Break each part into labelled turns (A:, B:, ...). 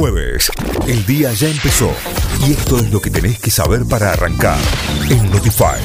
A: jueves. El día ya empezó y esto es lo que tenés que saber para arrancar en Notify.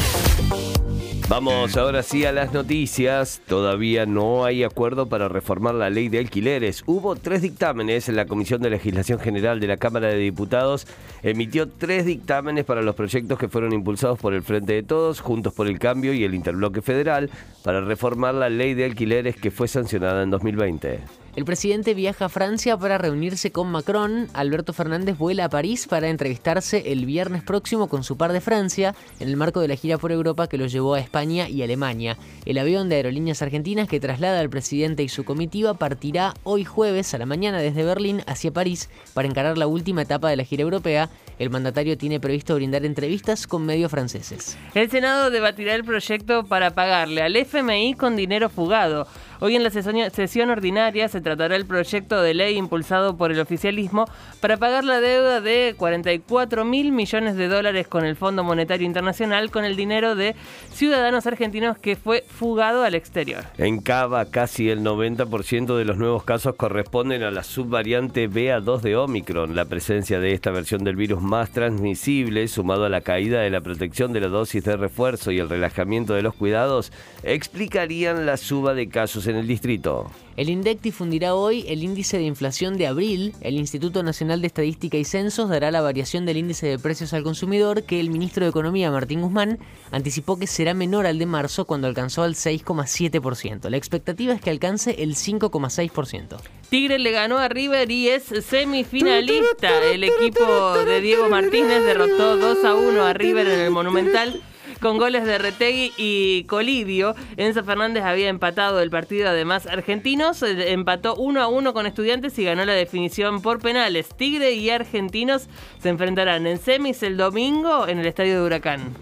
B: Vamos ahora sí a las noticias. Todavía no hay acuerdo para reformar la ley de alquileres. Hubo tres dictámenes en la Comisión de Legislación General de la Cámara de Diputados. Emitió tres dictámenes para los proyectos que fueron impulsados por el Frente de Todos, Juntos por el Cambio y el Interbloque Federal para reformar la ley de alquileres que fue sancionada en 2020.
C: El presidente viaja a Francia para reunirse con Macron. Alberto Fernández vuela a París para entrevistarse el viernes próximo con su par de Francia en el marco de la gira por Europa que lo llevó a España y Alemania. El avión de Aerolíneas Argentinas que traslada al presidente y su comitiva partirá hoy jueves a la mañana desde Berlín hacia París para encarar la última etapa de la gira europea. El mandatario tiene previsto brindar entrevistas con medios franceses.
D: El Senado debatirá el proyecto para pagarle al FMI con dinero fugado. Hoy en la sesión ordinaria se tratará el proyecto de ley impulsado por el oficialismo para pagar la deuda de 44 mil millones de dólares con el Fondo Monetario Internacional con el dinero de ciudadanos argentinos que fue fugado al exterior.
B: En Cava, casi el 90% de los nuevos casos corresponden a la subvariante BA2 de Omicron. La presencia de esta versión del virus más transmisible, sumado a la caída de la protección de la dosis de refuerzo y el relajamiento de los cuidados, explicarían la suba de casos en el distrito.
C: El INDEC difundirá hoy el índice de inflación de abril. El Instituto Nacional de Estadística y Censos dará la variación del índice de precios al consumidor que el ministro de Economía, Martín Guzmán, anticipó que será menor al de marzo cuando alcanzó al 6,7%. La expectativa es que alcance el 5,6%.
D: Tigre le ganó a River y es semifinalista. El equipo de Diego Martínez derrotó 2 a 1 a River en el Monumental con goles de Retegui y Colidio. Enzo Fernández había empatado el partido, además argentinos, eh, empató 1 a 1 con estudiantes y ganó la definición por penales. Tigre y argentinos se enfrentarán en semis el domingo en el estadio de Huracán.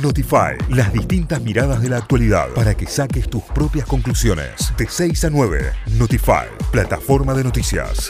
A: Notify, las distintas miradas de la actualidad para que saques tus propias conclusiones. De 6 a 9, Notify, plataforma de noticias.